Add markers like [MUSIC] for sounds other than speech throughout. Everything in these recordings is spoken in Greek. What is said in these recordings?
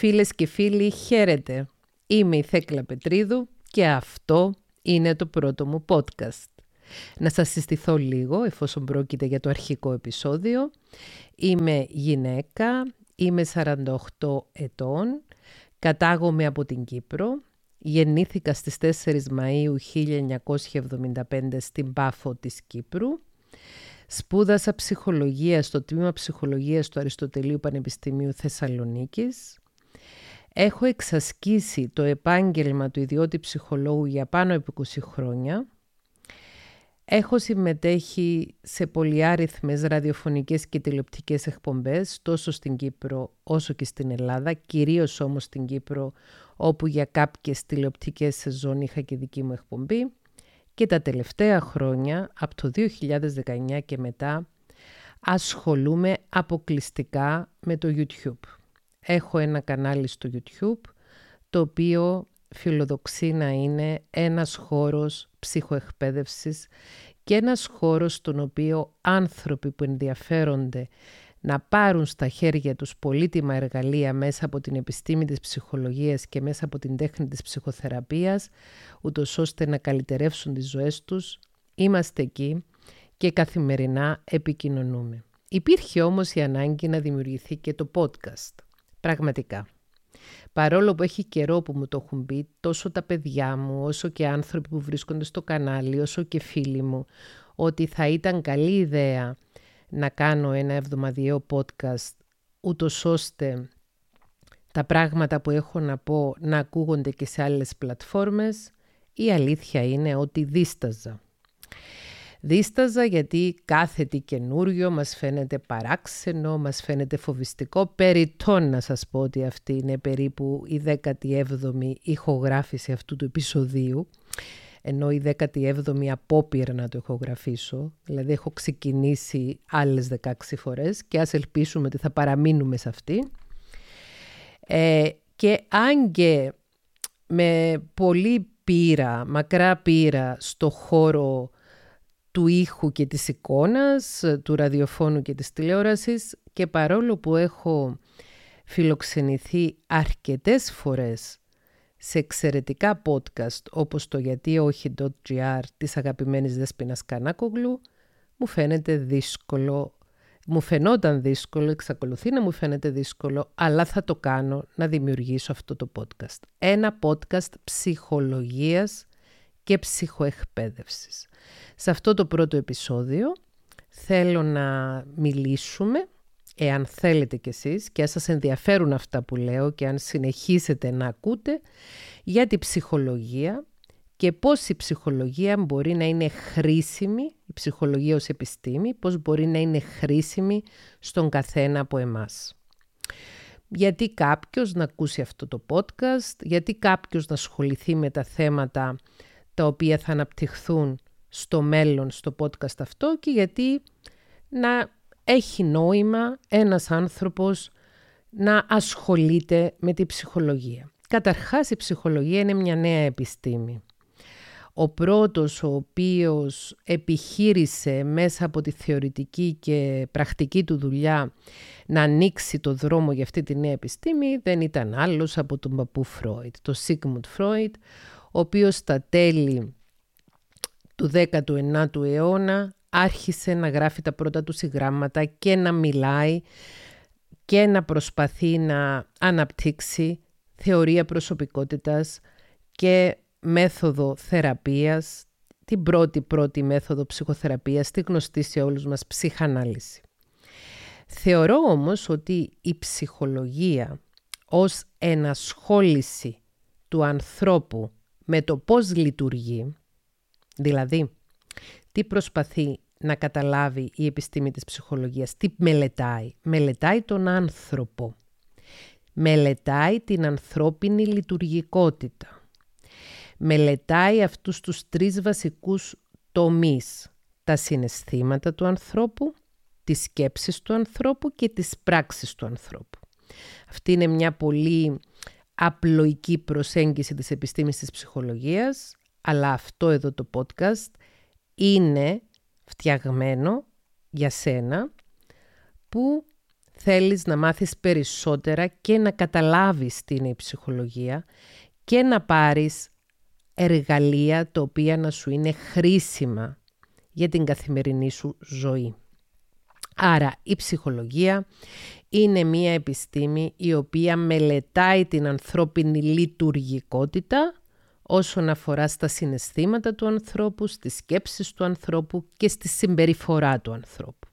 Φίλες και φίλοι, χαίρετε. Είμαι η Θέκλα Πετρίδου και αυτό είναι το πρώτο μου podcast. Να σας συστηθώ λίγο εφόσον πρόκειται για το αρχικό επεισόδιο. Είμαι γυναίκα, είμαι 48 ετών, κατάγομαι από την Κύπρο, γεννήθηκα στις 4 Μαΐου 1975 στην Πάφο της Κύπρου Σπούδασα ψυχολογία στο τμήμα ψυχολογίας του Αριστοτελείου Πανεπιστημίου Θεσσαλονίκης. Έχω εξασκήσει το επάγγελμα του ιδιώτη ψυχολόγου για πάνω από 20 χρόνια. Έχω συμμετέχει σε πολυάριθμες ραδιοφωνικές και τηλεοπτικές εκπομπές τόσο στην Κύπρο όσο και στην Ελλάδα, κυρίως όμως στην Κύπρο όπου για κάποιες τηλεοπτικές σεζόν είχα και δική μου εκπομπή και τα τελευταία χρόνια, από το 2019 και μετά, ασχολούμαι αποκλειστικά με το YouTube. Έχω ένα κανάλι στο YouTube, το οποίο φιλοδοξεί να είναι ένας χώρος ψυχοεκπαίδευσης και ένας χώρος στον οποίο άνθρωποι που ενδιαφέρονται να πάρουν στα χέρια τους πολύτιμα εργαλεία μέσα από την επιστήμη της ψυχολογίας και μέσα από την τέχνη της ψυχοθεραπείας, ούτως ώστε να καλυτερεύσουν τις ζωές τους. Είμαστε εκεί και καθημερινά επικοινωνούμε. Υπήρχε όμως η ανάγκη να δημιουργηθεί και το podcast. Πραγματικά. Παρόλο που έχει καιρό που μου το έχουν πει τόσο τα παιδιά μου, όσο και άνθρωποι που βρίσκονται στο κανάλι, όσο και φίλοι μου, ότι θα ήταν καλή ιδέα να κάνω ένα εβδομαδιαίο podcast ούτως ώστε τα πράγματα που έχω να πω να ακούγονται και σε άλλες πλατφόρμες, η αλήθεια είναι ότι δίσταζα. Δίσταζα γιατί κάθε τι καινούριο μας φαίνεται παράξενο, μας φαίνεται φοβιστικό. Περιττών να σας πω ότι αυτή είναι περίπου η 17η ηχογράφηση αυτού του επεισοδίου ενώ η 17η απόπειρα να το ηχογραφήσω, δηλαδή έχω ξεκινήσει άλλες 16 φορές και ας ελπίσουμε ότι θα παραμείνουμε σε αυτή. Ε, και αν και με πολύ πείρα, μακρά πείρα στο χώρο του ήχου και της εικόνας, του ραδιοφώνου και της τηλεόρασης και παρόλο που έχω φιλοξενηθεί αρκετές φορές σε εξαιρετικά podcast όπως το «Γιατί όχι.gr» της αγαπημένης Δέσποινας Κανάκογλου, μου φαίνεται δύσκολο, μου φαινόταν δύσκολο, εξακολουθεί να μου φαίνεται δύσκολο, αλλά θα το κάνω να δημιουργήσω αυτό το podcast. Ένα podcast ψυχολογίας και ψυχοεκπαίδευσης. Σε αυτό το πρώτο επεισόδιο θέλω να μιλήσουμε εάν θέλετε κι εσείς και αν σας ενδιαφέρουν αυτά που λέω και αν συνεχίσετε να ακούτε για τη ψυχολογία και πώς η ψυχολογία μπορεί να είναι χρήσιμη, η ψυχολογία ως επιστήμη, πώς μπορεί να είναι χρήσιμη στον καθένα από εμάς. Γιατί κάποιος να ακούσει αυτό το podcast, γιατί κάποιος να ασχοληθεί με τα θέματα τα οποία θα αναπτυχθούν στο μέλλον στο podcast αυτό και γιατί να έχει νόημα ένας άνθρωπος να ασχολείται με τη ψυχολογία. Καταρχάς η ψυχολογία είναι μια νέα επιστήμη. Ο πρώτος ο οποίος επιχείρησε μέσα από τη θεωρητική και πρακτική του δουλειά να ανοίξει το δρόμο για αυτή τη νέα επιστήμη δεν ήταν άλλος από τον παππού Φρόιτ, το Σίγμουντ Φρόιτ, ο οποίος στα τέλη του 19ου αιώνα άρχισε να γράφει τα πρώτα του συγγράμματα και να μιλάει και να προσπαθεί να αναπτύξει θεωρία προσωπικότητας και μέθοδο θεραπείας, την πρώτη πρώτη μέθοδο ψυχοθεραπείας, τη γνωστή σε όλους μας ψυχανάλυση. Θεωρώ όμως ότι η ψυχολογία ως ενασχόληση του ανθρώπου με το πώς λειτουργεί, δηλαδή τι προσπαθεί να καταλάβει η επιστήμη της ψυχολογίας, τι μελετάει. Μελετάει τον άνθρωπο. Μελετάει την ανθρώπινη λειτουργικότητα. Μελετάει αυτούς τους τρεις βασικούς τομείς. Τα συναισθήματα του ανθρώπου, τις σκέψεις του ανθρώπου και τις πράξεις του ανθρώπου. Αυτή είναι μια πολύ απλοϊκή προσέγγιση της επιστήμης της ψυχολογίας, αλλά αυτό εδώ το podcast είναι φτιαγμένο για σένα που θέλεις να μάθεις περισσότερα και να καταλάβεις τι είναι η ψυχολογία και να πάρεις εργαλεία τα οποία να σου είναι χρήσιμα για την καθημερινή σου ζωή. Άρα η ψυχολογία είναι μία επιστήμη η οποία μελετάει την ανθρώπινη λειτουργικότητα όσον αφορά στα συναισθήματα του ανθρώπου, στις σκέψεις του ανθρώπου και στη συμπεριφορά του ανθρώπου.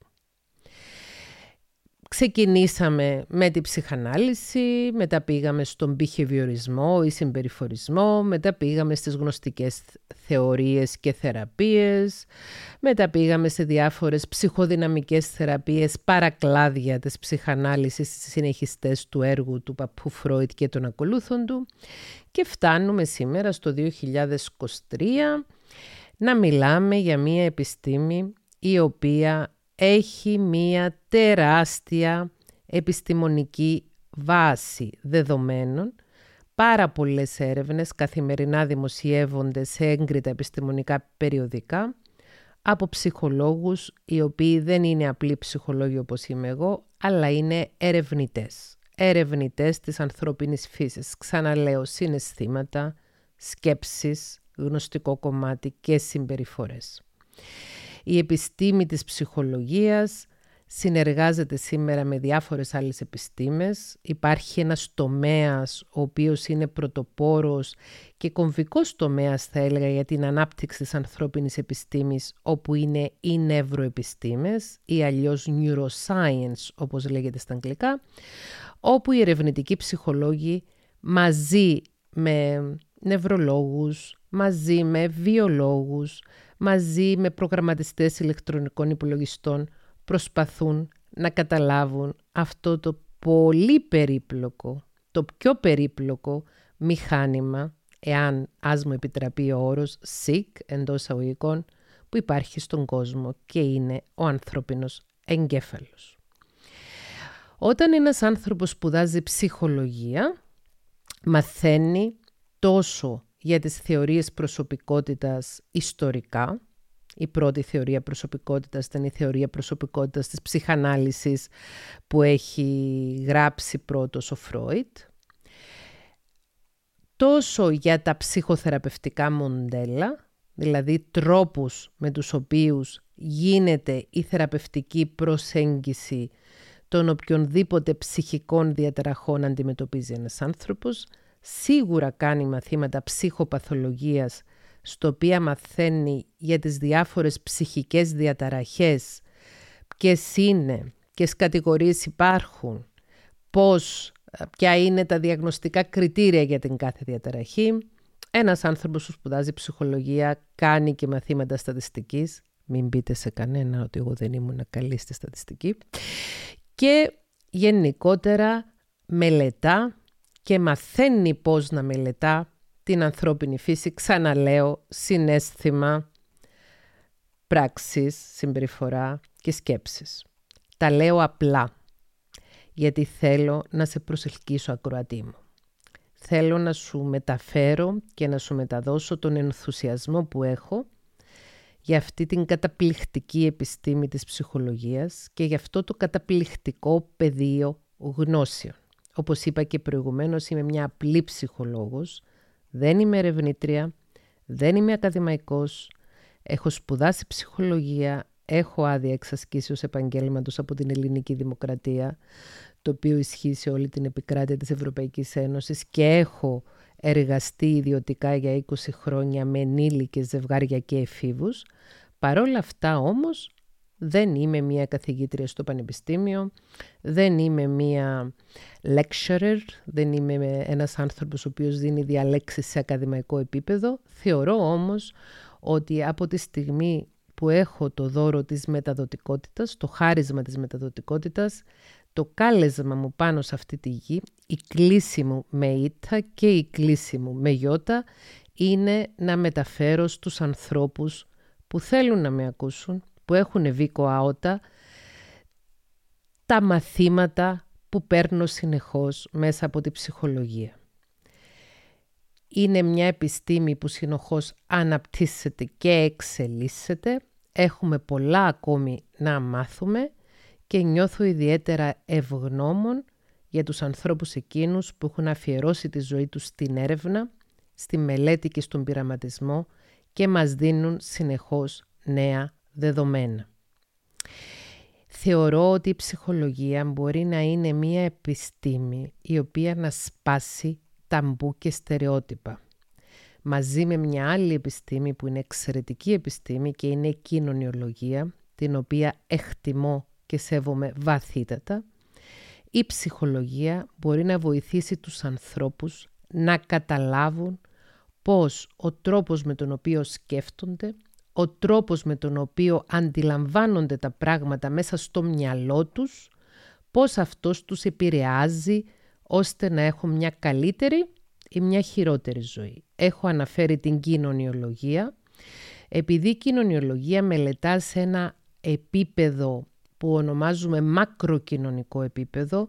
Ξεκινήσαμε με την ψυχανάλυση, μετά πήγαμε στον behaviorisμό ή συμπεριφορισμό, μετά πήγαμε στις γνωστικές θεωρίες και θεραπείες, μετά πήγαμε σε διάφορες ψυχοδυναμικές θεραπείες, παρακλάδια της ψυχανάλυσης, στις συνεχιστές του έργου του παππού Φρόιτ και των ακολούθων του. Και φτάνουμε σήμερα στο 2023 να μιλάμε για μία επιστήμη η οποία έχει μία τεράστια επιστημονική βάση δεδομένων. Πάρα πολλές έρευνες καθημερινά δημοσιεύονται σε έγκριτα επιστημονικά περιοδικά από ψυχολόγους οι οποίοι δεν είναι απλοί ψυχολόγοι όπως είμαι εγώ, αλλά είναι ερευνητές. Ερευνητές της ανθρώπινης φύσης. Ξαναλέω συναισθήματα, σκέψεις, γνωστικό κομμάτι και συμπεριφορές. Η επιστήμη της ψυχολογίας συνεργάζεται σήμερα με διάφορες άλλες επιστήμες. Υπάρχει ένας τομέας ο οποίος είναι πρωτοπόρος και κομβικός τομέας θα έλεγα για την ανάπτυξη της ανθρώπινης επιστήμης όπου είναι οι νευροεπιστήμες ή αλλιώς neuroscience όπως λέγεται στα αγγλικά όπου οι ερευνητικοί ψυχολόγοι μαζί με νευρολόγους, μαζί με βιολόγους, μαζί με προγραμματιστές ηλεκτρονικών υπολογιστών προσπαθούν να καταλάβουν αυτό το πολύ περίπλοκο, το πιο περίπλοκο μηχάνημα, εάν ας μου επιτραπεί ο όρος SIC εντός αγωγικών, που υπάρχει στον κόσμο και είναι ο ανθρώπινος εγκέφαλος. Όταν ένας άνθρωπος σπουδάζει ψυχολογία, μαθαίνει τόσο για τις θεωρίες προσωπικότητας ιστορικά. Η πρώτη θεωρία προσωπικότητας ήταν η θεωρία προσωπικότητας της ψυχανάλυσης που έχει γράψει πρώτος ο Φρόιτ. Τόσο για τα ψυχοθεραπευτικά μοντέλα, δηλαδή τρόπους με τους οποίους γίνεται η θεραπευτική προσέγγιση των οποιονδήποτε ψυχικών διαταραχών αντιμετωπίζει ένας άνθρωπος, σίγουρα κάνει μαθήματα ψυχοπαθολογίας στο οποία μαθαίνει για τις διάφορες ψυχικές διαταραχές, ποιες είναι, ποιες κατηγορίες υπάρχουν, πώς, ποια είναι τα διαγνωστικά κριτήρια για την κάθε διαταραχή. Ένας άνθρωπος που σπουδάζει ψυχολογία κάνει και μαθήματα στατιστικής. Μην πείτε σε κανένα ότι εγώ δεν ήμουν καλή στη στατιστική. Και γενικότερα μελετά και μαθαίνει πώς να μελετά την ανθρώπινη φύση, ξαναλέω, συνέστημα, πράξεις, συμπεριφορά και σκέψεις. Τα λέω απλά, γιατί θέλω να σε προσελκύσω ακροατή μου. Θέλω να σου μεταφέρω και να σου μεταδώσω τον ενθουσιασμό που έχω για αυτή την καταπληκτική επιστήμη της ψυχολογίας και για αυτό το καταπληκτικό πεδίο γνώσεων. Όπως είπα και προηγουμένως, είμαι μια απλή ψυχολόγος, δεν είμαι ερευνήτρια, δεν είμαι ακαδημαϊκός, έχω σπουδάσει ψυχολογία, έχω άδεια εξασκήσεως επαγγέλματος από την ελληνική δημοκρατία, το οποίο ισχύει σε όλη την επικράτεια της Ευρωπαϊκής Ένωσης και έχω εργαστεί ιδιωτικά για 20 χρόνια με ενήλικες ζευγάρια και εφήβους. Παρόλα αυτά όμως δεν είμαι μία καθηγήτρια στο πανεπιστήμιο, δεν είμαι μία lecturer, δεν είμαι ένας άνθρωπος ο οποίος δίνει διαλέξεις σε ακαδημαϊκό επίπεδο. Θεωρώ όμως ότι από τη στιγμή που έχω το δώρο της μεταδοτικότητας, το χάρισμα της μεταδοτικότητας, το κάλεσμα μου πάνω σε αυτή τη γη, η κλίση μου με ήττα και η κλίση μου με γιώτα, είναι να μεταφέρω στους ανθρώπους που θέλουν να με ακούσουν, που έχουν βίκο αότα, τα μαθήματα που παίρνω συνεχώς μέσα από τη ψυχολογία. Είναι μια επιστήμη που συνοχώς αναπτύσσεται και εξελίσσεται. Έχουμε πολλά ακόμη να μάθουμε και νιώθω ιδιαίτερα ευγνώμων για τους ανθρώπους εκείνους που έχουν αφιερώσει τη ζωή τους στην έρευνα, στη μελέτη και στον πειραματισμό και μας δίνουν συνεχώς νέα δεδομένα. Θεωρώ ότι η ψυχολογία μπορεί να είναι μία επιστήμη η οποία να σπάσει ταμπού και στερεότυπα. Μαζί με μια άλλη επιστήμη που είναι εξαιρετική επιστήμη και είναι η κοινωνιολογία, την οποία εκτιμώ και σέβομαι βαθύτατα, η ψυχολογία μπορεί να βοηθήσει τους ανθρώπους να καταλάβουν πώς ο τρόπος με τον οποίο σκέφτονται, ο τρόπος με τον οποίο αντιλαμβάνονται τα πράγματα μέσα στο μυαλό τους, πώς αυτός τους επηρεάζει ώστε να έχουν μια καλύτερη ή μια χειρότερη ζωή. Έχω αναφέρει την κοινωνιολογία, επειδή η κοινωνιολογία μελετά σε ένα επίπεδο που ονομάζουμε μακροκοινωνικό επίπεδο,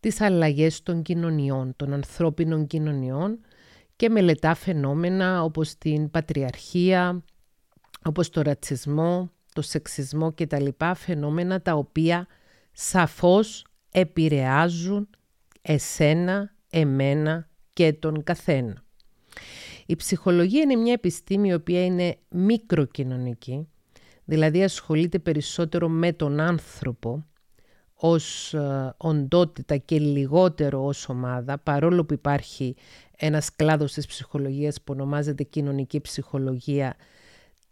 τις αλλαγές των κοινωνιών, των ανθρώπινων κοινωνιών και μελετά φαινόμενα όπως την πατριαρχία, όπως το ρατσισμό, το σεξισμό και τα λοιπά φαινόμενα τα οποία σαφώς επηρεάζουν εσένα, εμένα και τον καθένα. Η ψυχολογία είναι μια επιστήμη η οποία είναι μικροκοινωνική, δηλαδή ασχολείται περισσότερο με τον άνθρωπο ως ε, οντότητα και λιγότερο ως ομάδα, παρόλο που υπάρχει ένας κλάδος της ψυχολογίας που ονομάζεται κοινωνική ψυχολογία,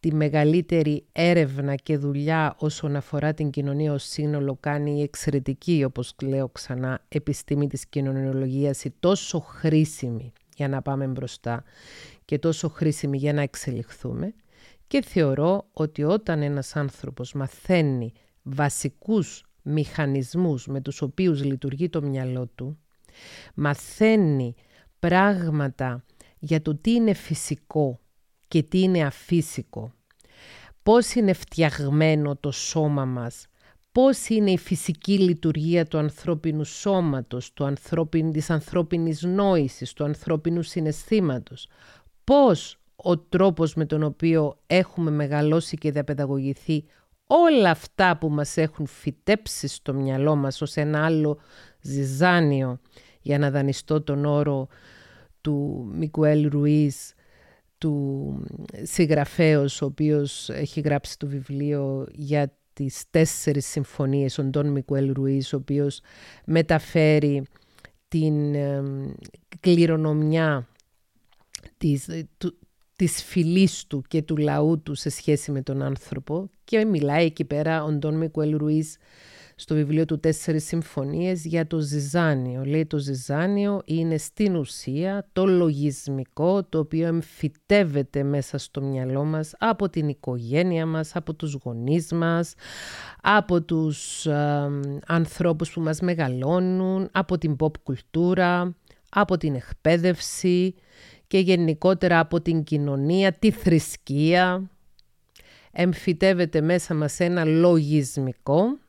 τη μεγαλύτερη έρευνα και δουλειά όσον αφορά την κοινωνία ως σύνολο κάνει η εξαιρετική, όπως λέω ξανά, επιστήμη της κοινωνιολογίας, η τόσο χρήσιμη για να πάμε μπροστά και τόσο χρήσιμη για να εξελιχθούμε. Και θεωρώ ότι όταν ένας άνθρωπος μαθαίνει βασικούς μηχανισμούς με τους οποίους λειτουργεί το μυαλό του, μαθαίνει πράγματα για το τι είναι φυσικό και τι είναι αφύσικο, πώς είναι φτιαγμένο το σώμα μας, πώς είναι η φυσική λειτουργία του ανθρώπινου σώματος, του ανθρώπιν, της ανθρώπινης νόησης, του ανθρώπινου συναισθήματος, πώς ο τρόπος με τον οποίο έχουμε μεγαλώσει και διαπαιδαγωγηθεί όλα αυτά που μας έχουν φυτέψει στο μυαλό μας ως ένα άλλο ζυζάνιο για να δανειστώ τον όρο του Μικουέλ Ρουίς του συγγραφέως ο οποίος έχει γράψει το βιβλίο για τις τέσσερις συμφωνίες, ο Ντόν Μικουέλ Ρουίς, ο οποίος μεταφέρει την κληρονομιά της, του, της φυλής του και του λαού του σε σχέση με τον άνθρωπο. Και μιλάει εκεί πέρα ο Ντόν Μικουέλ Ρουίς στο βιβλίο του «Τέσσερις συμφωνίες» για το ζυζάνιο. Λέει το ζυζάνιο είναι στην ουσία το λογισμικό το οποίο εμφυτεύεται μέσα στο μυαλό μας από την οικογένεια μας, από τους γονείς μας, από τους ε, ανθρώπους που μας μεγαλώνουν, από την pop κουλτούρα, από την εκπαίδευση και γενικότερα από την κοινωνία, τη θρησκεία. Εμφυτεύεται μέσα μας ένα λογισμικό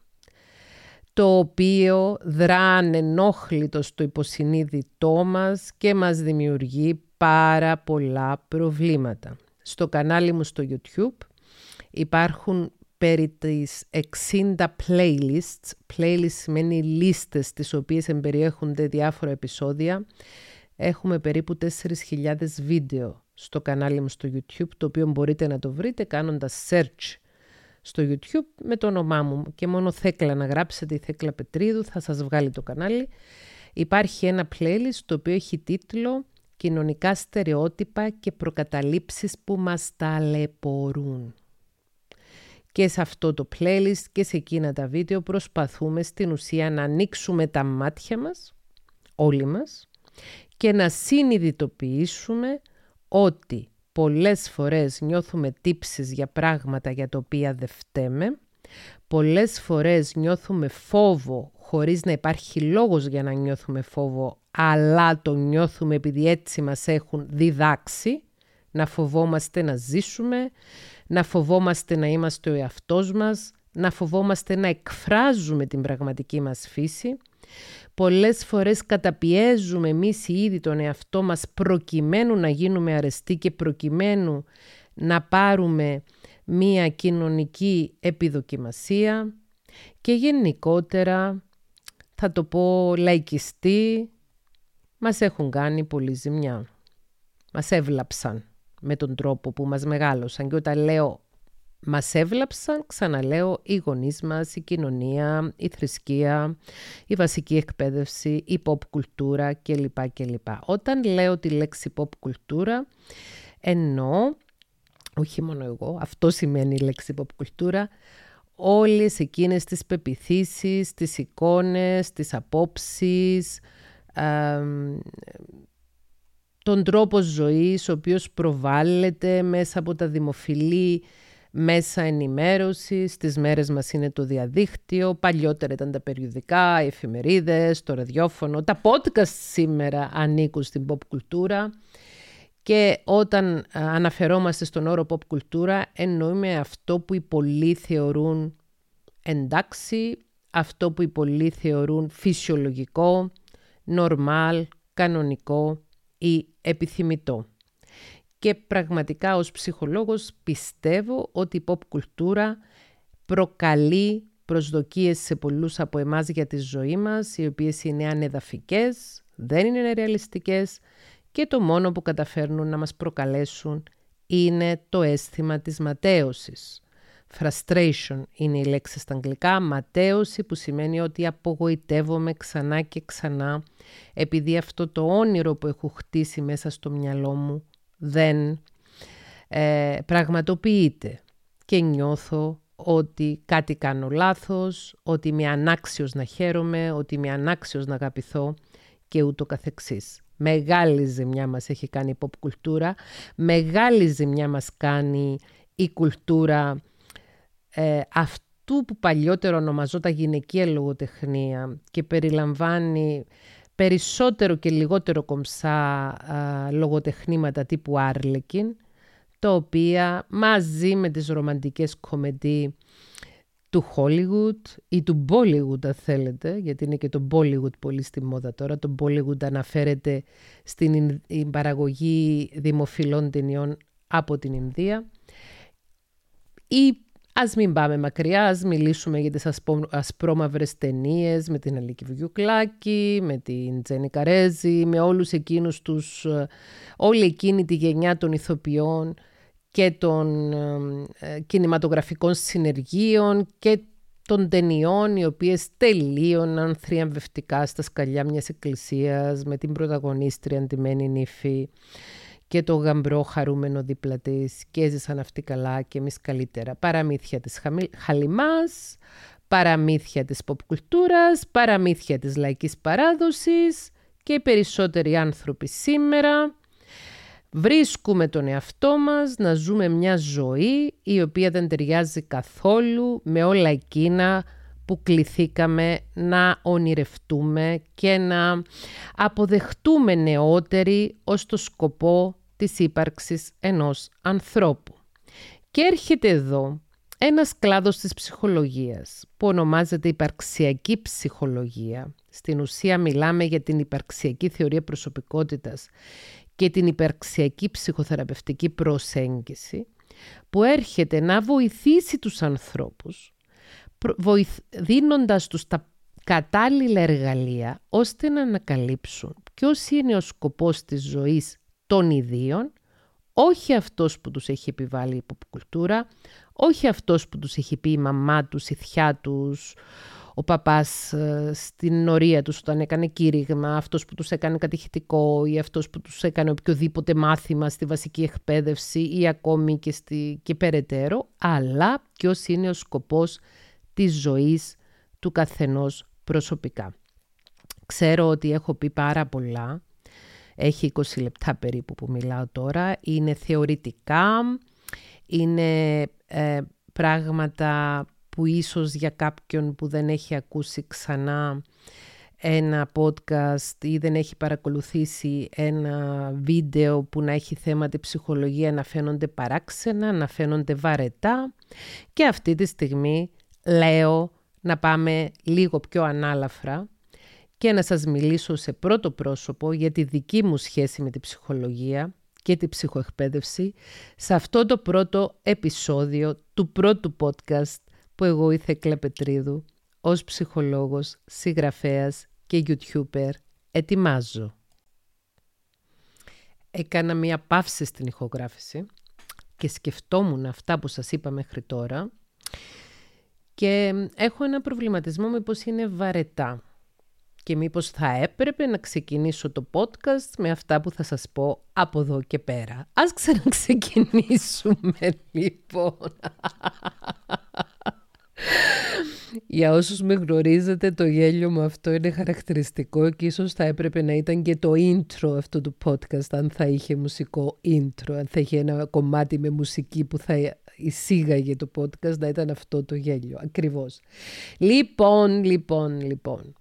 το οποίο δρά ανενόχλητο στο υποσυνείδητό μας και μας δημιουργεί πάρα πολλά προβλήματα. Στο κανάλι μου στο YouTube υπάρχουν περί τις 60 playlists. Playlist σημαίνει λίστες τις οποίες εμπεριέχονται διάφορα επεισόδια. Έχουμε περίπου 4.000 βίντεο στο κανάλι μου στο YouTube, το οποίο μπορείτε να το βρείτε κάνοντας search στο YouTube με το όνομά μου και μόνο Θέκλα να γράψετε η Θέκλα Πετρίδου θα σας βγάλει το κανάλι. Υπάρχει ένα playlist το οποίο έχει τίτλο «Κοινωνικά στερεότυπα και προκαταλήψεις που μας ταλαιπωρούν». Και σε αυτό το playlist και σε εκείνα τα βίντεο προσπαθούμε στην ουσία να ανοίξουμε τα μάτια μας, όλοι μας, και να συνειδητοποιήσουμε ότι Πολλές φορές νιώθουμε τύψεις για πράγματα για τα οποία δεν φταίμε. Πολλές φορές νιώθουμε φόβο χωρίς να υπάρχει λόγος για να νιώθουμε φόβο, αλλά το νιώθουμε επειδή έτσι μας έχουν διδάξει. Να φοβόμαστε να ζήσουμε, να φοβόμαστε να είμαστε ο εαυτός μας, να φοβόμαστε να εκφράζουμε την πραγματική μας φύση. Πολλές φορές καταπιέζουμε εμείς οι ίδιοι τον εαυτό μας προκειμένου να γίνουμε αρεστοί και προκειμένου να πάρουμε μία κοινωνική επιδοκιμασία. και γενικότερα θα το πω λαϊκιστή, μας έχουν κάνει πολύ ζημιά. Μας έβλαψαν με τον τρόπο που μας μεγάλωσαν και όταν λέω μας έβλαψαν, ξαναλέω, οι γονείς μας, η κοινωνία, η θρησκεία, η βασική εκπαίδευση, η pop κουλτούρα κλπ. κλπ. Όταν λέω τη λέξη pop κουλτούρα, εννοώ, όχι μόνο εγώ, αυτό σημαίνει η λέξη pop κουλτούρα, όλες εκείνες τις πεπιθήσεις, τις εικόνες, τις απόψεις, τον τρόπο ζωής ο οποίος προβάλλεται μέσα από τα δημοφιλή μέσα ενημέρωσης, τις μέρες μας είναι το διαδίκτυο, παλιότερα ήταν τα περιοδικά, οι εφημερίδες, το ραδιόφωνο, τα podcast σήμερα ανήκουν στην pop κουλτούρα και όταν αναφερόμαστε στον όρο pop κουλτούρα εννοούμε αυτό που οι πολλοί θεωρούν εντάξει, αυτό που οι πολλοί θεωρούν φυσιολογικό, νορμάλ, κανονικό ή επιθυμητό. Και πραγματικά ως ψυχολόγος πιστεύω ότι η pop κουλτούρα προκαλεί προσδοκίες σε πολλούς από εμάς για τη ζωή μας, οι οποίες είναι ανεδαφικές, δεν είναι ρεαλιστικές και το μόνο που καταφέρνουν να μας προκαλέσουν είναι το αίσθημα της ματέωσης. Frustration είναι η λέξη στα αγγλικά, ματέωση που σημαίνει ότι απογοητεύομαι ξανά και ξανά επειδή αυτό το όνειρο που έχω χτίσει μέσα στο μυαλό μου δεν ε, πραγματοποιείται και νιώθω ότι κάτι κάνω λάθος, ότι είμαι ανάξιος να χαίρομαι, ότι είμαι ανάξιος να αγαπηθώ και ούτω καθεξής. Μεγάλη ζημιά μας έχει κάνει η pop κουλτούρα, μεγάλη ζημιά μας κάνει η κουλτούρα ε, αυτού που παλιότερο ονομαζόταν γυναικεία λογοτεχνία και περιλαμβάνει περισσότερο και λιγότερο κομψά λογοτεχνήματα τύπου Άρλεκιν, τα οποία μαζί με τις ρομαντικές κομεντί του Hollywood ή του Bollywood αν θέλετε, γιατί είναι και το Bollywood πολύ στη μόδα τώρα. Το Bollywood αναφέρεται στην παραγωγή δημοφιλών ταινιών από την Ινδία. Ή Ας μην πάμε μακριά, ας μιλήσουμε για τις ασπρόμαυρες ταινίες με την Αλίκη Βιουκλάκη, με την Τζένι Καρέζη, με όλους εκείνους τους, ε, όλη εκείνη τη γενιά των ηθοποιών και των ε, κινηματογραφικών συνεργείων και των ταινιών οι οποίες τελείωναν θριαμβευτικά στα σκαλιά μιας εκκλησίας με την πρωταγωνίστρια αντιμένη νύφη και το γαμπρό χαρούμενο δίπλα της και έζησαν αυτοί καλά και εμείς καλύτερα. Παραμύθια της χαλιμάς, παραμύθια της ποπκουλτούρας, παραμύθια της λαϊκής παράδοσης και οι περισσότεροι άνθρωποι σήμερα βρίσκουμε τον εαυτό μας να ζούμε μια ζωή η οποία δεν ταιριάζει καθόλου με όλα εκείνα που κληθήκαμε να ονειρευτούμε και να αποδεχτούμε νεότεροι ως το σκοπό της ύπαρξης ενός ανθρώπου. Και έρχεται εδώ ένας κλάδος της ψυχολογίας που ονομάζεται υπαρξιακή ψυχολογία. Στην ουσία μιλάμε για την υπαρξιακή θεωρία προσωπικότητας και την υπαρξιακή ψυχοθεραπευτική προσέγγιση που έρχεται να βοηθήσει τους ανθρώπους δίνοντας τους τα κατάλληλα εργαλεία ώστε να ανακαλύψουν ποιος είναι ο σκοπός της ζωής των ιδίων, όχι αυτός που τους έχει επιβάλει η υποκουλτούρα, όχι αυτός που τους έχει πει η μαμά τους, η θιά τους, ο παπάς ε, στην ορία τους όταν έκανε κήρυγμα, αυτός που τους έκανε κατηχητικό ή αυτός που τους έκανε οποιοδήποτε μάθημα στη βασική εκπαίδευση ή ακόμη και, στη, και περαιτέρω, αλλά ποιος είναι ο σκοπός της ζωής του καθενός προσωπικά. Ξέρω ότι έχω πει πάρα πολλά έχει 20 λεπτά περίπου που μιλάω τώρα. Είναι θεωρητικά, είναι ε, πράγματα που ίσως για κάποιον που δεν έχει ακούσει ξανά ένα podcast ή δεν έχει παρακολουθήσει ένα βίντεο που να έχει θέμα τη ψυχολογία να φαίνονται παράξενα, να φαίνονται βαρετά και αυτή τη στιγμή λέω να πάμε λίγο πιο ανάλαφρα και να σας μιλήσω σε πρώτο πρόσωπο για τη δική μου σχέση με τη ψυχολογία και τη ψυχοεκπαίδευση σε αυτό το πρώτο επεισόδιο του πρώτου podcast που εγώ η Θέκλα Πετρίδου ως ψυχολόγος, συγγραφέας και YouTuber ετοιμάζω. Έκανα μία παύση στην ηχογράφηση και σκεφτόμουν αυτά που σας είπα μέχρι τώρα και έχω ένα προβληματισμό μήπως είναι βαρετά και μήπως θα έπρεπε να ξεκινήσω το podcast με αυτά που θα σας πω από εδώ και πέρα. Ας ξαναξεκινήσουμε [LAUGHS] λοιπόν. Για όσους με γνωρίζετε το γέλιο μου αυτό είναι χαρακτηριστικό και ίσως θα έπρεπε να ήταν και το intro αυτού του podcast αν θα είχε μουσικό intro, αν θα είχε ένα κομμάτι με μουσική που θα εισήγαγε το podcast να ήταν αυτό το γέλιο, ακριβώς. Λοιπόν, λοιπόν, λοιπόν,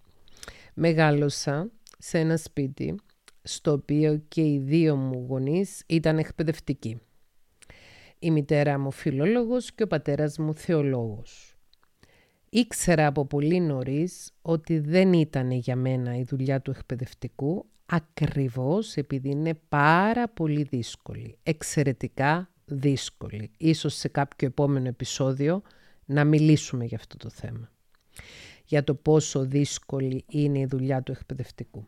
μεγάλωσα σε ένα σπίτι στο οποίο και οι δύο μου γονείς ήταν εκπαιδευτικοί. Η μητέρα μου φιλόλογος και ο πατέρας μου θεολόγος. Ήξερα από πολύ νωρίς ότι δεν ήταν για μένα η δουλειά του εκπαιδευτικού ακριβώς επειδή είναι πάρα πολύ δύσκολη, εξαιρετικά δύσκολη. Ίσως σε κάποιο επόμενο επεισόδιο να μιλήσουμε για αυτό το θέμα. Για το πόσο δύσκολη είναι η δουλειά του εκπαιδευτικού.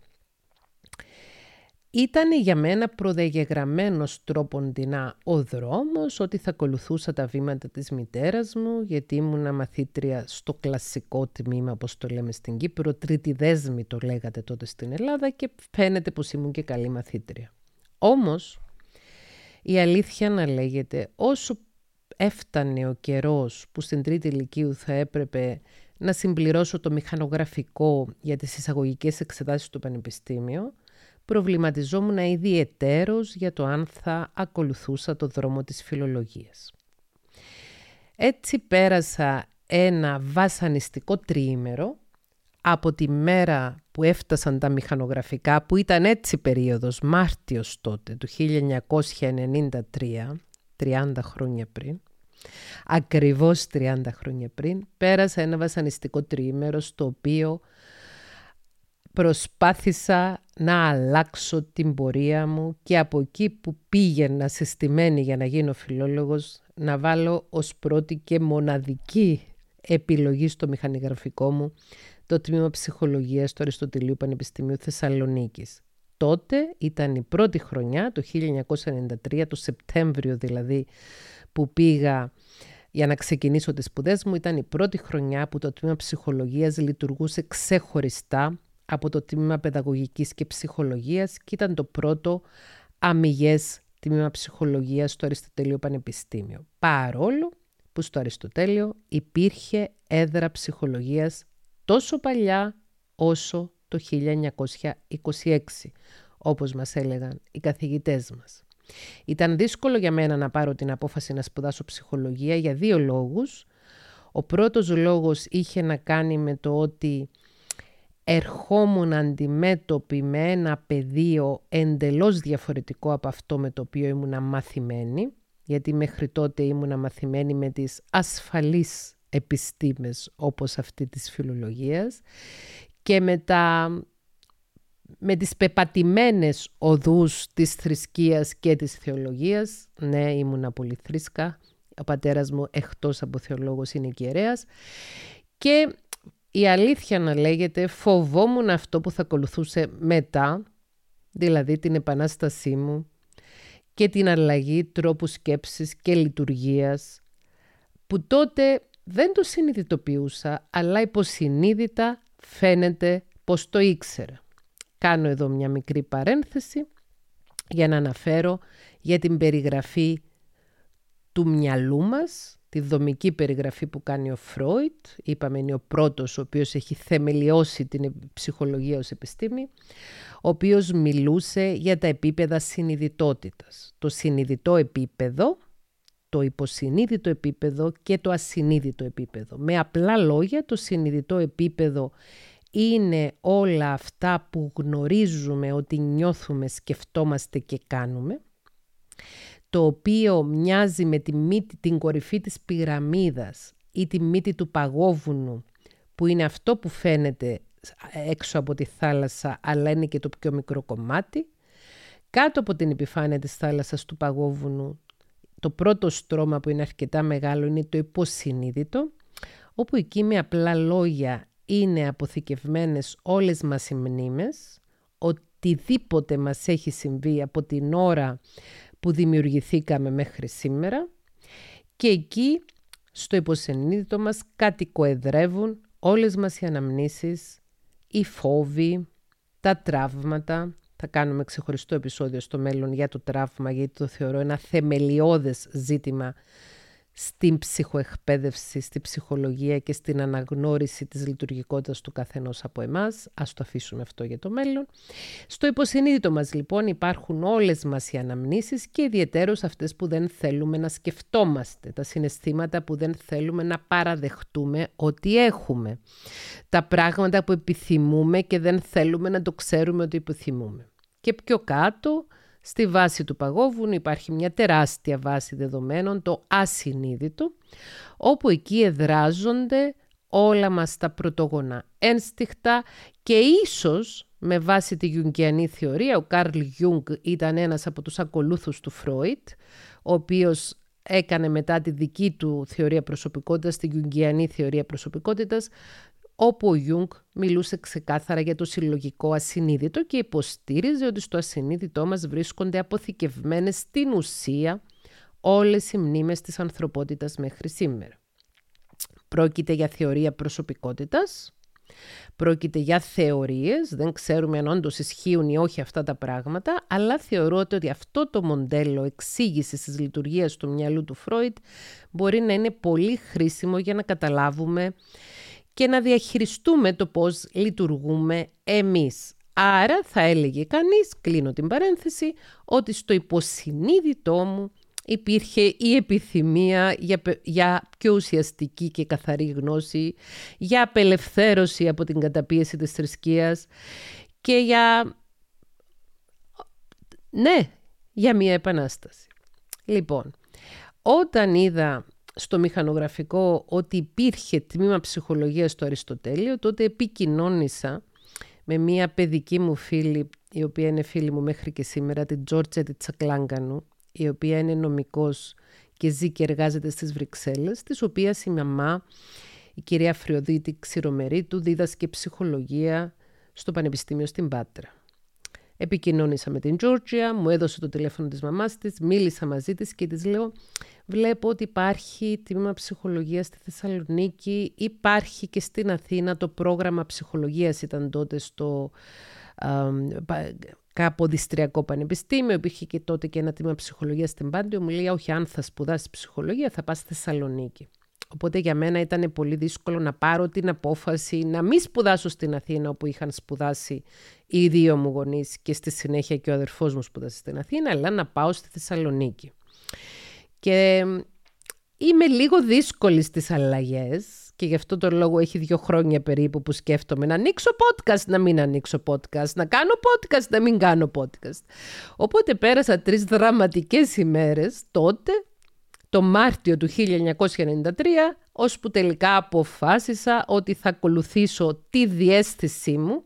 Ήταν για μένα προδεγεγραμμένος τρόποντινά ο δρόμος ότι θα ακολουθούσα τα βήματα της μητέρας μου γιατί ήμουνα μαθήτρια στο κλασικό τμήμα όπως το λέμε στην Κύπρο, τρίτη δέσμη το λέγατε τότε στην Ελλάδα και φαίνεται πως ήμουν και καλή μαθήτρια. Όμως η αλήθεια να λέγεται όσο έφτανε ο καιρός που στην τρίτη ηλικίου θα έπρεπε να συμπληρώσω το μηχανογραφικό για τις εισαγωγικές εξετάσεις του Πανεπιστήμιο, προβληματιζόμουν ιδιαιτέρως για το αν θα ακολουθούσα το δρόμο της φιλολογίας. Έτσι πέρασα ένα βασανιστικό τριήμερο από τη μέρα που έφτασαν τα μηχανογραφικά, που ήταν έτσι περίοδος, Μάρτιος τότε, του 1993, 30 χρόνια πριν, ακριβώς 30 χρόνια πριν, πέρασα ένα βασανιστικό τριήμερο στο οποίο προσπάθησα να αλλάξω την πορεία μου και από εκεί που πήγαινα συστημένη για να γίνω φιλόλογος να βάλω ως πρώτη και μοναδική επιλογή στο μηχανογραφικό μου το τμήμα ψυχολογίας του Αριστοτελείου Πανεπιστημίου Θεσσαλονίκης. Τότε ήταν η πρώτη χρονιά, το 1993, το Σεπτέμβριο δηλαδή, που πήγα για να ξεκινήσω τις σπουδές μου, ήταν η πρώτη χρονιά που το τμήμα ψυχολογίας λειτουργούσε ξεχωριστά από το τμήμα παιδαγωγικής και ψυχολογίας και ήταν το πρώτο αμυγές τμήμα ψυχολογίας στο Αριστοτέλειο Πανεπιστήμιο. Παρόλο που στο Αριστοτέλειο υπήρχε έδρα ψυχολογίας τόσο παλιά όσο το 1926, όπως μας έλεγαν οι καθηγητές μας. Ήταν δύσκολο για μένα να πάρω την απόφαση να σπουδάσω ψυχολογία για δύο λόγους. Ο πρώτος λόγος είχε να κάνει με το ότι ερχόμουν αντιμέτωπη με ένα πεδίο εντελώς διαφορετικό από αυτό με το οποίο ήμουν μαθημένη, γιατί μέχρι τότε ήμουν μαθημένη με τις ασφαλείς επιστήμες όπως αυτή της φιλολογίας και με, τα, με τις πεπατημένες οδούς της θρησκείας και της θεολογίας. Ναι, ήμουν πολύ θρήσκα. Ο πατέρας μου εκτός από θεολόγος είναι ιερέας. Και η αλήθεια να λέγεται φοβόμουν αυτό που θα ακολουθούσε μετά, δηλαδή την επανάστασή μου και την αλλαγή τρόπου σκέψης και λειτουργίας, που τότε δεν το συνειδητοποιούσα, αλλά υποσυνείδητα φαίνεται πως το ήξερα. Κάνω εδώ μια μικρή παρένθεση για να αναφέρω για την περιγραφή του μυαλού μας τη δομική περιγραφή που κάνει ο Φρόιτ, είπαμε είναι ο πρώτος ο οποίος έχει θεμελιώσει την ψυχολογία ως επιστήμη, ο οποίος μιλούσε για τα επίπεδα συνειδητότητας. Το συνειδητό επίπεδο, το υποσυνείδητο επίπεδο και το ασυνείδητο επίπεδο. Με απλά λόγια, το συνειδητό επίπεδο είναι όλα αυτά που γνωρίζουμε ότι νιώθουμε, σκεφτόμαστε και κάνουμε το οποίο μοιάζει με τη μύτη, την κορυφή της πυραμίδας ή τη μύτη του παγόβουνου, που είναι αυτό που φαίνεται έξω από τη θάλασσα, αλλά είναι και το πιο μικρό κομμάτι. Κάτω από την επιφάνεια της θάλασσας του παγόβουνου, το πρώτο στρώμα που είναι αρκετά μεγάλο είναι το υποσυνείδητο, όπου εκεί με απλά λόγια είναι αποθηκευμένες όλες μας οι μνήμες, οτιδήποτε μας έχει συμβεί από την ώρα που δημιουργηθήκαμε μέχρι σήμερα και εκεί στο υποσυνείδητο μας κατοικοεδρεύουν όλες μας οι αναμνήσεις, οι φόβοι, τα τραύματα. Θα κάνουμε ξεχωριστό επεισόδιο στο μέλλον για το τραύμα, γιατί το θεωρώ ένα θεμελιώδες ζήτημα στην ψυχοεκπαίδευση, στη ψυχολογία και στην αναγνώριση της λειτουργικότητας του καθενός από εμάς. Ας το αφήσουμε αυτό για το μέλλον. Στο υποσυνείδητο μας λοιπόν υπάρχουν όλες μας οι αναμνήσεις και ιδιαίτερως αυτές που δεν θέλουμε να σκεφτόμαστε, τα συναισθήματα που δεν θέλουμε να παραδεχτούμε ότι έχουμε, τα πράγματα που επιθυμούμε και δεν θέλουμε να το ξέρουμε ότι επιθυμούμε. Και πιο κάτω Στη βάση του παγόβουνου υπάρχει μια τεράστια βάση δεδομένων, το ασυνείδητο, όπου εκεί εδράζονται όλα μας τα πρωτόγονα ένστικτα και ίσως με βάση τη Γιουγκιανή θεωρία, ο Καρλ Γιούγκ ήταν ένας από τους ακολούθους του Φρόιτ, ο οποίος έκανε μετά τη δική του θεωρία προσωπικότητας, τη Γιουγκιανή θεωρία προσωπικότητας, όπου ο Γιούγκ μιλούσε ξεκάθαρα για το συλλογικό ασυνείδητο και υποστήριζε ότι στο ασυνείδητό μας βρίσκονται αποθηκευμένες στην ουσία όλες οι μνήμες της ανθρωπότητας μέχρι σήμερα. Πρόκειται για θεωρία προσωπικότητας, πρόκειται για θεωρίες, δεν ξέρουμε αν όντως ισχύουν ή όχι αυτά τα πράγματα, αλλά θεωρώ ότι αυτό το μοντέλο εξήγησης της λειτουργίας του μυαλού του Φρόιτ μπορεί να είναι πολύ χρήσιμο για να καταλάβουμε και να διαχειριστούμε το πώς λειτουργούμε εμείς. Άρα θα έλεγε κανείς, κλείνω την παρένθεση, ότι στο υποσυνείδητό μου υπήρχε η επιθυμία για, για πιο ουσιαστική και καθαρή γνώση, για απελευθέρωση από την καταπίεση της θρησκείας και για... Ναι, για μια επανάσταση. Λοιπόν, όταν είδα στο μηχανογραφικό ότι υπήρχε τμήμα ψυχολογίας στο Αριστοτέλειο, τότε επικοινώνησα με μία παιδική μου φίλη, η οποία είναι φίλη μου μέχρι και σήμερα, την Τζόρτζα Τσακλάγκανου, η οποία είναι νομικός και ζει και εργάζεται στις Βρυξέλλες, της οποίας η μαμά, η κυρία Φριοδίτη Ξηρομερίτου, δίδασκε ψυχολογία στο Πανεπιστήμιο στην Πάτρα. Επικοινώνησα με την Τζόρτζια, μου έδωσε το τηλέφωνο της μαμάς της, μίλησα μαζί της και της λέω Βλέπω ότι υπάρχει τμήμα ψυχολογίας στη Θεσσαλονίκη, υπάρχει και στην Αθήνα το πρόγραμμα ψυχολογίας ήταν τότε στο Καποδιστριακό Πανεπιστήμιο, υπήρχε και τότε και ένα τμήμα ψυχολογίας στην Πάντιο, μου λέει όχι αν θα σπουδάσεις ψυχολογία θα πας στη Θεσσαλονίκη. Οπότε για μένα ήταν πολύ δύσκολο να πάρω την απόφαση να μην σπουδάσω στην Αθήνα όπου είχαν σπουδάσει οι δύο μου γονείς και στη συνέχεια και ο αδερφός μου σπουδάσει στην Αθήνα, αλλά να πάω στη Θεσσαλονίκη. Και είμαι λίγο δύσκολη στις αλλαγές και γι' αυτό το λόγο έχει δύο χρόνια περίπου που σκέφτομαι να ανοίξω podcast, να μην ανοίξω podcast, να κάνω podcast, να μην κάνω podcast. Οπότε πέρασα τρεις δραματικές ημέρες τότε, το Μάρτιο του 1993, ώσπου τελικά αποφάσισα ότι θα ακολουθήσω τη διέστησή μου,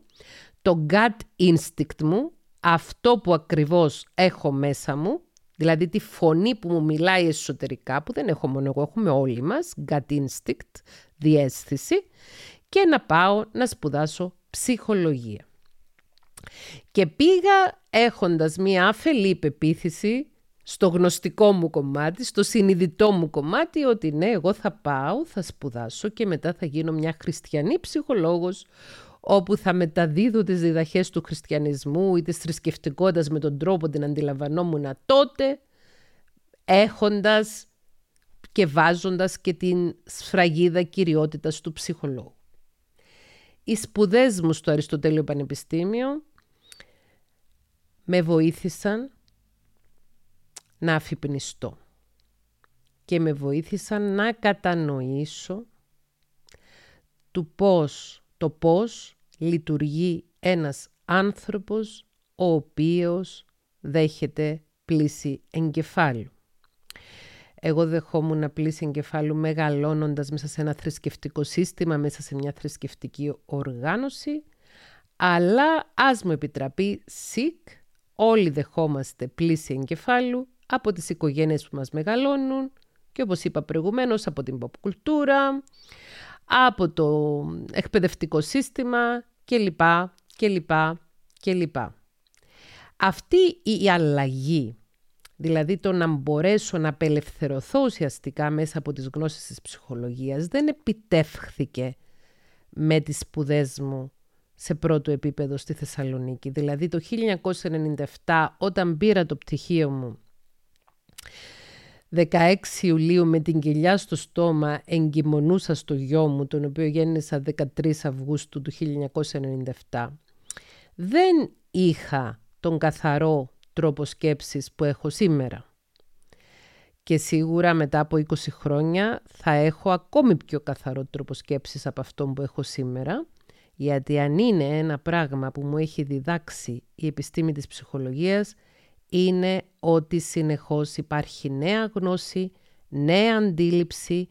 το gut instinct μου, αυτό που ακριβώς έχω μέσα μου Δηλαδή τη φωνή που μου μιλάει εσωτερικά, που δεν έχω μόνο εγώ, έχουμε όλοι μας, gut instinct, διέστηση, και να πάω να σπουδάσω ψυχολογία. Και πήγα έχοντας μία αφελή πεποίθηση στο γνωστικό μου κομμάτι, στο συνειδητό μου κομμάτι, ότι ναι, εγώ θα πάω, θα σπουδάσω και μετά θα γίνω μια χριστιανή ψυχολόγος, όπου θα μεταδίδω τις διδαχές του χριστιανισμού ή της θρησκευτικότητας με τον τρόπο την αντιλαμβανόμουν τότε, έχοντας και βάζοντας και την σφραγίδα κυριότητας του ψυχολόγου. Οι σπουδές μου στο Αριστοτέλειο Πανεπιστήμιο με βοήθησαν να αφυπνιστώ και με βοήθησαν να κατανοήσω του πώς το πώς λειτουργεί ένας άνθρωπος ο οποίος δέχεται πλήση εγκεφάλου. Εγώ δεχόμουν πλήση εγκεφάλου μεγαλώνοντας μέσα σε ένα θρησκευτικό σύστημα, μέσα σε μια θρησκευτική οργάνωση, αλλά ας μου επιτραπεί ΣΥΚ, όλοι δεχόμαστε πλήση εγκεφάλου από τις οικογένειες που μας μεγαλώνουν και όπως είπα προηγουμένως από την pop κουλτούρα, από το εκπαιδευτικό σύστημα κλπ. κλπ. κλπ. Αυτή η αλλαγή, δηλαδή το να μπορέσω να απελευθερωθώ ουσιαστικά μέσα από τις γνώσεις της ψυχολογίας, δεν επιτεύχθηκε με τις σπουδές μου σε πρώτο επίπεδο στη Θεσσαλονίκη. Δηλαδή το 1997 όταν πήρα το πτυχίο μου 16 Ιουλίου με την κοιλιά στο στόμα εγκυμονούσα στο γιο μου, τον οποίο γέννησα 13 Αυγούστου του 1997. Δεν είχα τον καθαρό τρόπο σκέψης που έχω σήμερα. Και σίγουρα μετά από 20 χρόνια θα έχω ακόμη πιο καθαρό τρόπο σκέψης από αυτό που έχω σήμερα, γιατί αν είναι ένα πράγμα που μου έχει διδάξει η επιστήμη της ψυχολογίας, είναι ότι συνεχώς υπάρχει νέα γνώση, νέα αντίληψη,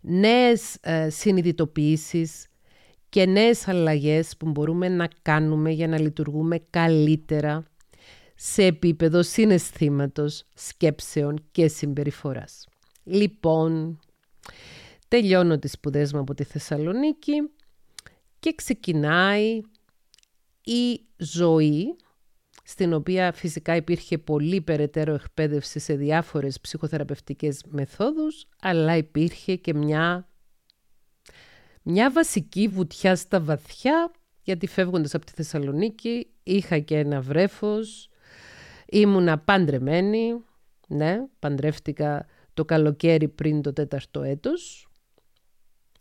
νέες ε, συνειδητοποιήσεις και νέες αλλαγές που μπορούμε να κάνουμε για να λειτουργούμε καλύτερα σε επίπεδο συναισθήματος, σκέψεων και συμπεριφοράς. Λοιπόν, τελειώνω τις σπουδές μου από τη Θεσσαλονίκη και ξεκινάει η ζωή στην οποία φυσικά υπήρχε πολύ περαιτέρω εκπαίδευση σε διάφορες ψυχοθεραπευτικές μεθόδους, αλλά υπήρχε και μια, μια βασική βουτιά στα βαθιά, γιατί φεύγοντας από τη Θεσσαλονίκη είχα και ένα βρέφος, ήμουνα πάντρεμένη, ναι, παντρεύτηκα το καλοκαίρι πριν το τέταρτο έτος,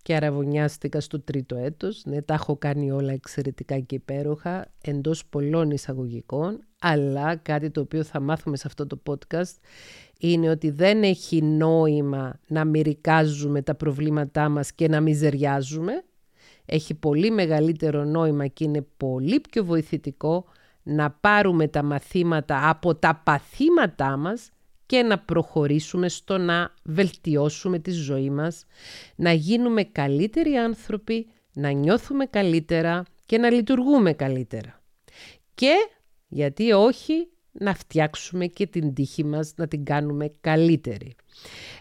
και αραβωνιάστηκα στο τρίτο έτος. Ναι, τα έχω κάνει όλα εξαιρετικά και υπέροχα, εντός πολλών εισαγωγικών, αλλά κάτι το οποίο θα μάθουμε σε αυτό το podcast είναι ότι δεν έχει νόημα να μυρικάζουμε τα προβλήματά μας και να μιζεριάζουμε. Έχει πολύ μεγαλύτερο νόημα και είναι πολύ πιο βοηθητικό να πάρουμε τα μαθήματα από τα παθήματά μας και να προχωρήσουμε στο να βελτιώσουμε τη ζωή μας, να γίνουμε καλύτεροι άνθρωποι, να νιώθουμε καλύτερα και να λειτουργούμε καλύτερα. Και γιατί όχι να φτιάξουμε και την τύχη μας, να την κάνουμε καλύτερη.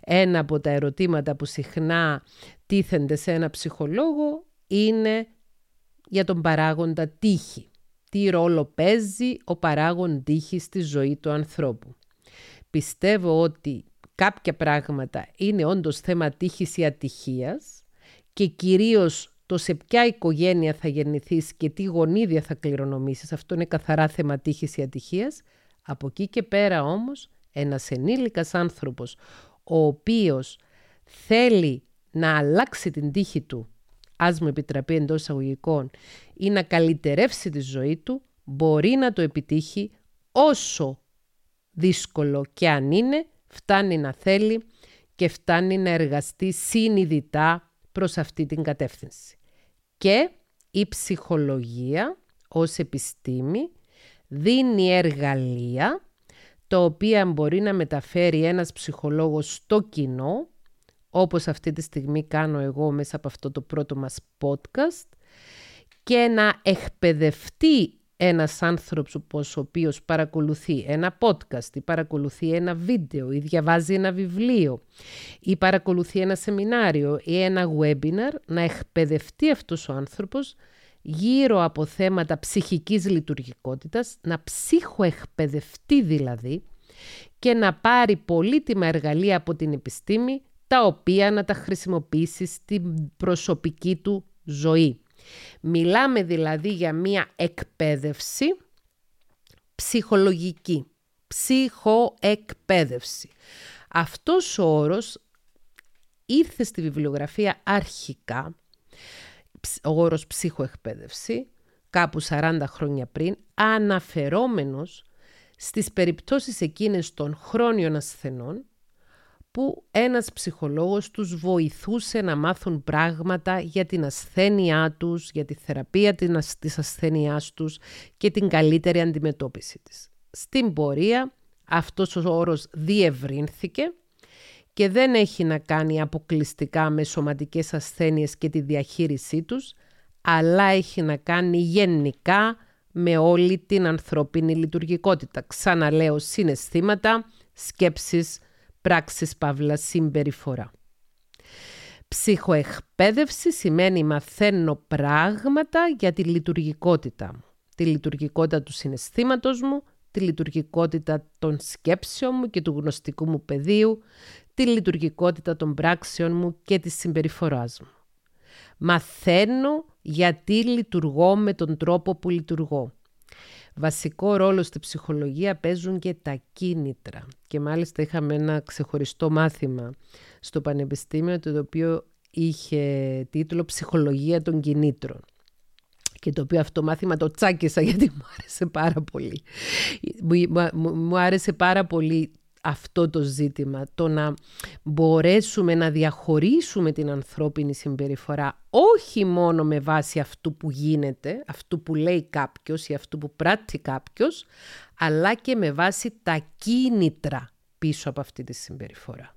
Ένα από τα ερωτήματα που συχνά τίθενται σε ένα ψυχολόγο είναι για τον παράγοντα τύχη. Τι ρόλο παίζει ο παράγον τύχης στη ζωή του ανθρώπου; Πιστεύω ότι κάποια πράγματα είναι όντως θέμα τύχης ή ατυχίας και κυρίως το σε ποια οικογένεια θα γεννηθείς και τι γονίδια θα κληρονομήσεις. Αυτό είναι καθαρά θέμα τύχης ή ατυχίας. Από εκεί και πέρα όμως ένας ενήλικας άνθρωπος ο οποίος θέλει να αλλάξει την τύχη του, ας μου επιτραπεί εντός εισαγωγικών, ή να καλυτερεύσει τη ζωή του, μπορεί να το επιτύχει όσο δύσκολο και αν είναι, φτάνει να θέλει και φτάνει να εργαστεί συνειδητά προς αυτή την κατεύθυνση. Και η ψυχολογία ως επιστήμη δίνει εργαλεία τα οποία μπορεί να μεταφέρει ένας ψυχολόγος στο κοινό, όπως αυτή τη στιγμή κάνω εγώ μέσα από αυτό το πρώτο μας podcast, και να εκπαιδευτεί ένας άνθρωπος ο οποίος παρακολουθεί ένα podcast ή παρακολουθεί ένα βίντεο ή διαβάζει ένα βιβλίο ή παρακολουθεί ένα σεμινάριο ή ένα webinar, να εκπαιδευτεί αυτός ο άνθρωπος γύρω από θέματα ψυχικής λειτουργικότητας, να ψυχοεκπαιδευτεί δηλαδή και να πάρει πολύτιμα εργαλεία από την επιστήμη τα οποία να τα χρησιμοποιήσει στην προσωπική του ζωή. Μιλάμε δηλαδή για μία εκπαίδευση ψυχολογική. Ψυχοεκπαίδευση. Αυτός ο όρος ήρθε στη βιβλιογραφία αρχικά, ο όρος ψυχοεκπαίδευση, κάπου 40 χρόνια πριν, αναφερόμενος στις περιπτώσεις εκείνες των χρόνιων ασθενών που ένας ψυχολόγος τους βοηθούσε να μάθουν πράγματα για την ασθένειά τους, για τη θεραπεία της ασθένειάς τους και την καλύτερη αντιμετώπιση της. Στην πορεία αυτός ο όρος διευρύνθηκε και δεν έχει να κάνει αποκλειστικά με σωματικές ασθένειες και τη διαχείρισή τους, αλλά έχει να κάνει γενικά με όλη την ανθρώπινη λειτουργικότητα. Ξαναλέω συναισθήματα, σκέψεις, πράξεις παύλα συμπεριφορά. Ψυχοεκπαίδευση σημαίνει μαθαίνω πράγματα για τη λειτουργικότητα μου. Τη λειτουργικότητα του συναισθήματος μου, τη λειτουργικότητα των σκέψεων μου και του γνωστικού μου πεδίου, τη λειτουργικότητα των πράξεων μου και της συμπεριφοράς μου. Μαθαίνω γιατί λειτουργώ με τον τρόπο που λειτουργώ. Βασικό ρόλο στη ψυχολογία παίζουν και τα κίνητρα. Και μάλιστα είχαμε ένα ξεχωριστό μάθημα στο Πανεπιστήμιο το οποίο είχε τίτλο «Ψυχολογία των κινήτρων» και το οποίο αυτό μάθημα το τσάκισα γιατί μου άρεσε πάρα πολύ. Μου, μου άρεσε πάρα πολύ αυτό το ζήτημα, το να μπορέσουμε να διαχωρίσουμε την ανθρώπινη συμπεριφορά όχι μόνο με βάση αυτού που γίνεται, αυτού που λέει κάποιος ή αυτού που πράττει κάποιος, αλλά και με βάση τα κίνητρα πίσω από αυτή τη συμπεριφορά.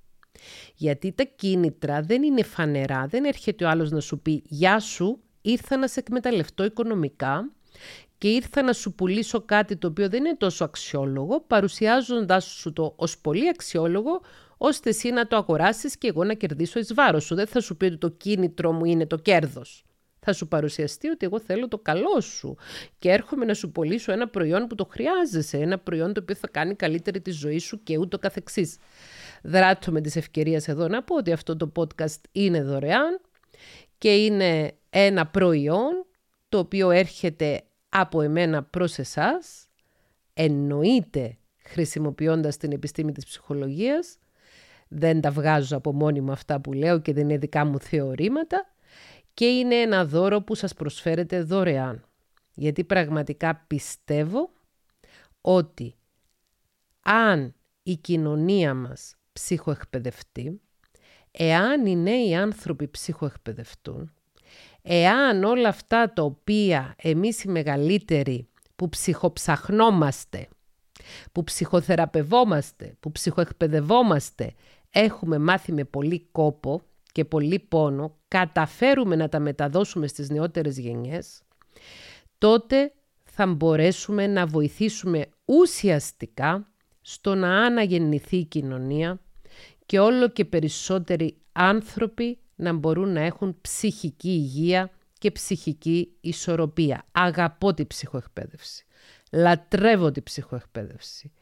Γιατί τα κίνητρα δεν είναι φανερά, δεν έρχεται ο άλλος να σου πει «Γεια σου, ήρθα να σε εκμεταλλευτώ οικονομικά και ήρθα να σου πουλήσω κάτι το οποίο δεν είναι τόσο αξιόλογο, παρουσιάζοντάς σου το ως πολύ αξιόλογο, ώστε εσύ να το αγοράσεις και εγώ να κερδίσω εις βάρος σου. Δεν θα σου πει ότι το κίνητρο μου είναι το κέρδος. Θα σου παρουσιαστεί ότι εγώ θέλω το καλό σου και έρχομαι να σου πωλήσω ένα προϊόν που το χρειάζεσαι, ένα προϊόν το οποίο θα κάνει καλύτερη τη ζωή σου και ούτω καθεξής. Δράτω με τις ευκαιρίες εδώ να πω ότι αυτό το podcast είναι δωρεάν και είναι ένα προϊόν το οποίο έρχεται από εμένα προς εσάς, εννοείται χρησιμοποιώντας την επιστήμη της ψυχολογίας, δεν τα βγάζω από μόνη μου αυτά που λέω και δεν είναι δικά μου θεωρήματα και είναι ένα δώρο που σας προσφέρεται δωρεάν. Γιατί πραγματικά πιστεύω ότι αν η κοινωνία μας ψυχοεκπαιδευτεί, εάν οι νέοι άνθρωποι ψυχοεκπαιδευτούν, εάν όλα αυτά τα οποία εμείς οι μεγαλύτεροι που ψυχοψαχνόμαστε, που ψυχοθεραπευόμαστε, που ψυχοεκπαιδευόμαστε, έχουμε μάθει με πολύ κόπο και πολύ πόνο, καταφέρουμε να τα μεταδώσουμε στις νεότερες γενιές, τότε θα μπορέσουμε να βοηθήσουμε ουσιαστικά στο να αναγεννηθεί η κοινωνία και όλο και περισσότεροι άνθρωποι να μπορούν να έχουν ψυχική υγεία και ψυχική ισορροπία. Αγαπώ τη ψυχοεκπαίδευση. Λατρεύω τη ψυχοεκπαίδευση.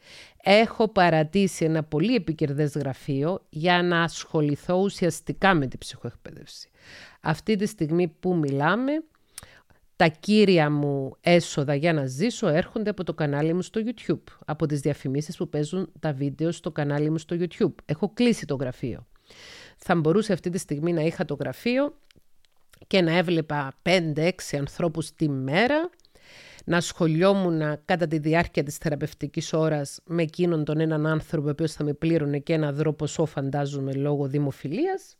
Έχω παρατήσει ένα πολύ επικερδές γραφείο για να ασχοληθώ ουσιαστικά με τη ψυχοεκπαίδευση. Αυτή τη στιγμή που μιλάμε, τα κύρια μου έσοδα για να ζήσω έρχονται από το κανάλι μου στο YouTube, από τις διαφημίσεις που παίζουν τα βίντεο στο κανάλι μου στο YouTube. Έχω κλείσει το γραφείο θα μπορούσε αυτή τη στιγμή να είχα το γραφείο και να έβλεπα 5-6 ανθρώπους τη μέρα, να σχολιόμουν κατά τη διάρκεια της θεραπευτικής ώρας με εκείνον τον έναν άνθρωπο ο οποίος θα με πλήρωνε και ένα δρόμο ποσό φαντάζομαι λόγω δημοφιλίας.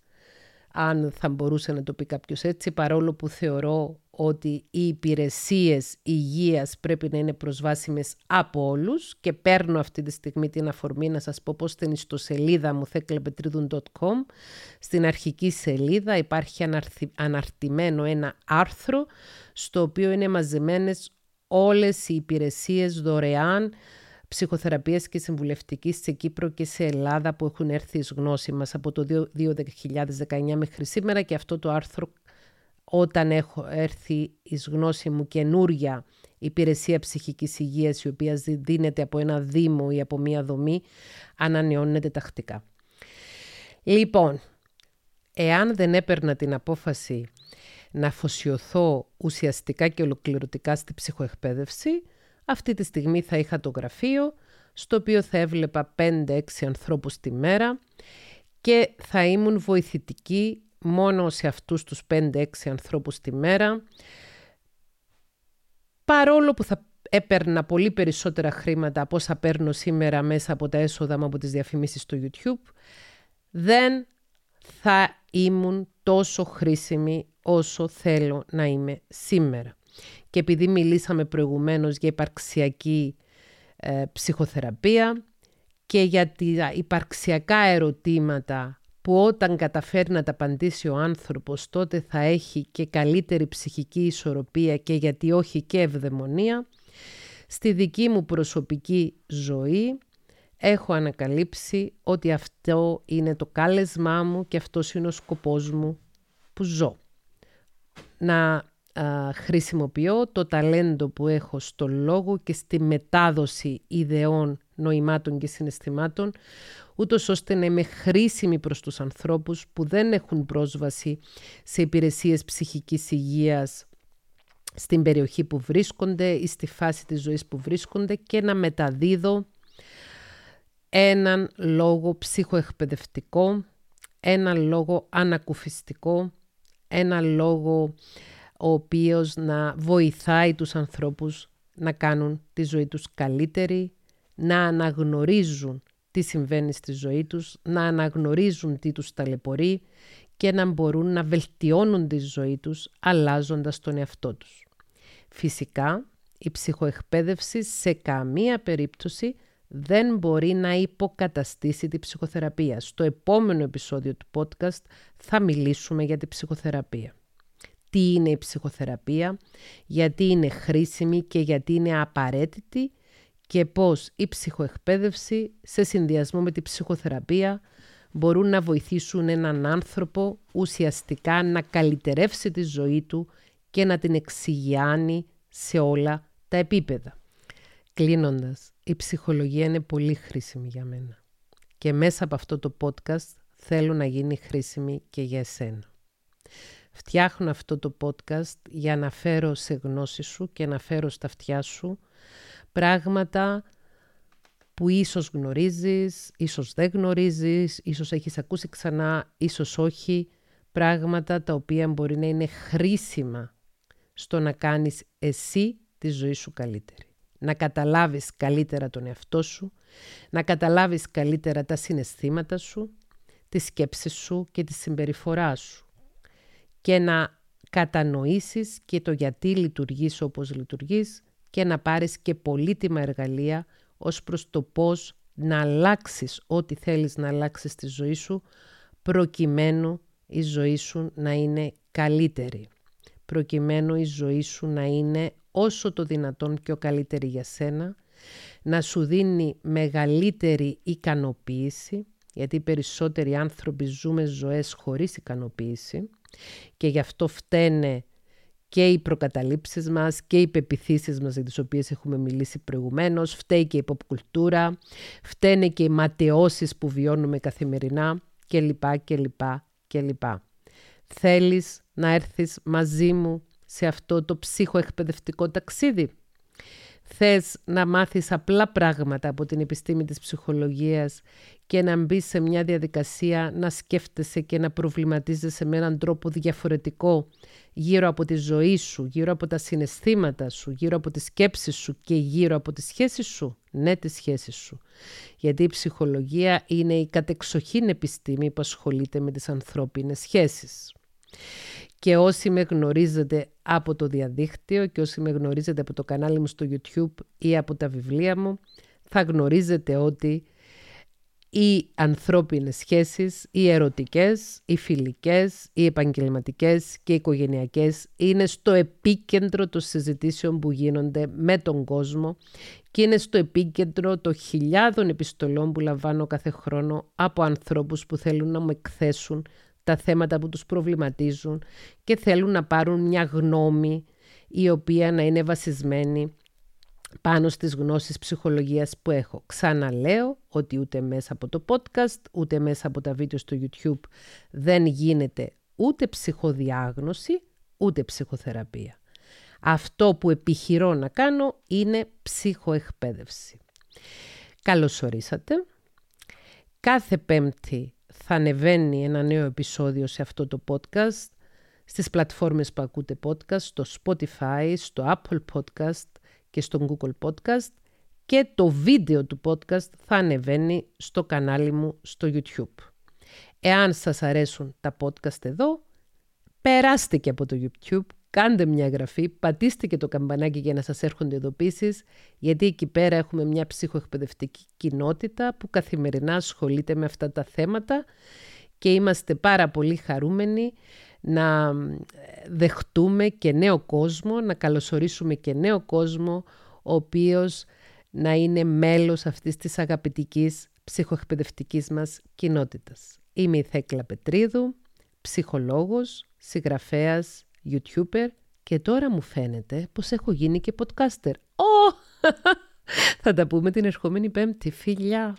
Αν θα μπορούσε να το πει κάποιος έτσι, παρόλο που θεωρώ ότι οι υπηρεσίες υγείας πρέπει να είναι προσβάσιμες από όλους και παίρνω αυτή τη στιγμή την αφορμή να σας πω πως στην ιστοσελίδα μου θέκλεπετρίδουν.com στην αρχική σελίδα υπάρχει αναρτημένο ένα άρθρο στο οποίο είναι μαζεμένες όλες οι υπηρεσίες δωρεάν ψυχοθεραπείας και συμβουλευτικής σε Κύπρο και σε Ελλάδα που έχουν έρθει εις γνώση μας από το 2019 μέχρι σήμερα και αυτό το άρθρο όταν έχω έρθει εις γνώση μου καινούρια υπηρεσία ψυχικής υγείας η οποία δίνεται από ένα δήμο ή από μία δομή ανανεώνεται τακτικά. Λοιπόν, εάν δεν έπαιρνα την απόφαση να αφοσιωθώ ουσιαστικά και ολοκληρωτικά στη ψυχοεκπαίδευση, αυτή τη στιγμή θα είχα το γραφείο, στο οποίο θα έβλεπα 5-6 ανθρώπους τη μέρα και θα ήμουν βοηθητική μόνο σε αυτούς τους 5-6 ανθρώπους τη μέρα, παρόλο που θα έπαιρνα πολύ περισσότερα χρήματα από όσα παίρνω σήμερα μέσα από τα έσοδα μου από τις διαφημίσεις στο YouTube, δεν θα ήμουν τόσο χρήσιμη όσο θέλω να είμαι σήμερα. Και επειδή μιλήσαμε προηγουμένως για υπαρξιακή ε, ψυχοθεραπεία και για τα υπαρξιακά ερωτήματα που όταν καταφέρει να τα απαντήσει ο άνθρωπος τότε θα έχει και καλύτερη ψυχική ισορροπία και γιατί όχι και ευδαιμονία, στη δική μου προσωπική ζωή έχω ανακαλύψει ότι αυτό είναι το κάλεσμά μου και αυτός είναι ο σκοπός μου που ζω. Να χρησιμοποιώ το ταλέντο που έχω στο λόγο και στη μετάδοση ιδεών, νοημάτων και συναισθημάτων, ούτως ώστε να είμαι χρήσιμη προς τους ανθρώπους που δεν έχουν πρόσβαση σε υπηρεσίες ψυχικής υγείας στην περιοχή που βρίσκονται ή στη φάση της ζωής που βρίσκονται και να μεταδίδω έναν λόγο ψυχοεκπαιδευτικό, έναν λόγο ανακουφιστικό, έναν λόγο ο οποίος να βοηθάει τους ανθρώπους να κάνουν τη ζωή τους καλύτερη, να αναγνωρίζουν τι συμβαίνει στη ζωή τους, να αναγνωρίζουν τι τους ταλαιπωρεί και να μπορούν να βελτιώνουν τη ζωή τους αλλάζοντας τον εαυτό τους. Φυσικά, η ψυχοεκπαίδευση σε καμία περίπτωση δεν μπορεί να υποκαταστήσει τη ψυχοθεραπεία. Στο επόμενο επεισόδιο του podcast θα μιλήσουμε για τη ψυχοθεραπεία. Τι είναι η ψυχοθεραπεία, γιατί είναι χρήσιμη και γιατί είναι απαραίτητη και πώς η ψυχοεκπαίδευση σε συνδυασμό με τη ψυχοθεραπεία μπορούν να βοηθήσουν έναν άνθρωπο ουσιαστικά να καλυτερεύσει τη ζωή του και να την εξηγιάνει σε όλα τα επίπεδα. Κλείνοντας, η ψυχολογία είναι πολύ χρήσιμη για μένα και μέσα από αυτό το podcast θέλω να γίνει χρήσιμη και για εσένα. Φτιάχνω αυτό το podcast για να φέρω σε γνώση σου και να φέρω στα αυτιά σου πράγματα που ίσως γνωρίζεις, ίσως δεν γνωρίζεις, ίσως έχεις ακούσει ξανά, ίσως όχι, πράγματα τα οποία μπορεί να είναι χρήσιμα στο να κάνεις εσύ τη ζωή σου καλύτερη. Να καταλάβεις καλύτερα τον εαυτό σου, να καταλάβεις καλύτερα τα συναισθήματα σου, τις σκέψεις σου και τη συμπεριφορά σου και να κατανοήσεις και το γιατί λειτουργείς όπως λειτουργείς και να πάρεις και πολύτιμα εργαλεία ως προς το πώς να αλλάξεις ό,τι θέλεις να αλλάξεις στη ζωή σου προκειμένου η ζωή σου να είναι καλύτερη. Προκειμένου η ζωή σου να είναι όσο το δυνατόν πιο καλύτερη για σένα, να σου δίνει μεγαλύτερη ικανοποίηση, γιατί οι περισσότεροι άνθρωποι ζούμε ζωές χωρίς ικανοποίηση και γι' αυτό φταίνε και οι προκαταλήψεις μας και οι πεπιθήσεις μας για τις οποίες έχουμε μιλήσει προηγουμένως, φταίει και η pop φταίνε και οι ματαιώσεις που βιώνουμε καθημερινά κλπ. κλπ. κλπ. Θέλεις να έρθεις μαζί μου σε αυτό το ψυχοεκπαιδευτικό ταξίδι; Θες να μάθεις απλά πράγματα από την επιστήμη της ψυχολογίας και να μπεις σε μια διαδικασία να σκέφτεσαι και να προβληματίζεσαι με έναν τρόπο διαφορετικό γύρω από τη ζωή σου, γύρω από τα συναισθήματα σου, γύρω από τις σκέψεις σου και γύρω από τις σχέσεις σου. Ναι, τις σχέσεις σου. Γιατί η ψυχολογία είναι η κατεξοχήν επιστήμη που ασχολείται με τις ανθρώπινες σχέσεις. Και όσοι με γνωρίζετε από το διαδίκτυο και όσοι με γνωρίζετε από το κανάλι μου στο YouTube ή από τα βιβλία μου, θα γνωρίζετε ότι οι ανθρώπινες σχέσεις, οι ερωτικές, οι φιλικές, οι επαγγελματικές και οι οικογενειακές είναι στο επίκεντρο των συζητήσεων που γίνονται με τον κόσμο και είναι στο επίκεντρο των χιλιάδων επιστολών που λαμβάνω κάθε χρόνο από ανθρώπους που θέλουν να μου εκθέσουν τα θέματα που τους προβληματίζουν και θέλουν να πάρουν μια γνώμη η οποία να είναι βασισμένη πάνω στις γνώσεις ψυχολογίας που έχω. Ξαναλέω ότι ούτε μέσα από το podcast, ούτε μέσα από τα βίντεο στο YouTube δεν γίνεται ούτε ψυχοδιάγνωση, ούτε ψυχοθεραπεία. Αυτό που επιχειρώ να κάνω είναι ψυχοεκπαίδευση. Καλώς ορίσατε. Κάθε πέμπτη θα ανεβαίνει ένα νέο επεισόδιο σε αυτό το podcast στις πλατφόρμες που ακούτε podcast, στο Spotify, στο Apple Podcast και στο Google Podcast και το βίντεο του podcast θα ανεβαίνει στο κανάλι μου στο YouTube. Εάν σας αρέσουν τα podcast εδώ, περάστε και από το YouTube, κάντε μια εγγραφή, πατήστε και το καμπανάκι για να σας έρχονται ειδοποίησεις, γιατί εκεί πέρα έχουμε μια ψυχοεκπαιδευτική κοινότητα που καθημερινά ασχολείται με αυτά τα θέματα και είμαστε πάρα πολύ χαρούμενοι να δεχτούμε και νέο κόσμο, να καλωσορίσουμε και νέο κόσμο, ο οποίος να είναι μέλος αυτής της αγαπητικής ψυχοεκπαιδευτικής μας κοινότητας. Είμαι η Θέκλα Πετρίδου, ψυχολόγος, συγγραφέας, youtuber και τώρα μου φαίνεται πως έχω γίνει και podcaster. Oh! [LAUGHS] Θα τα πούμε την ερχόμενη πέμπτη, φιλιά!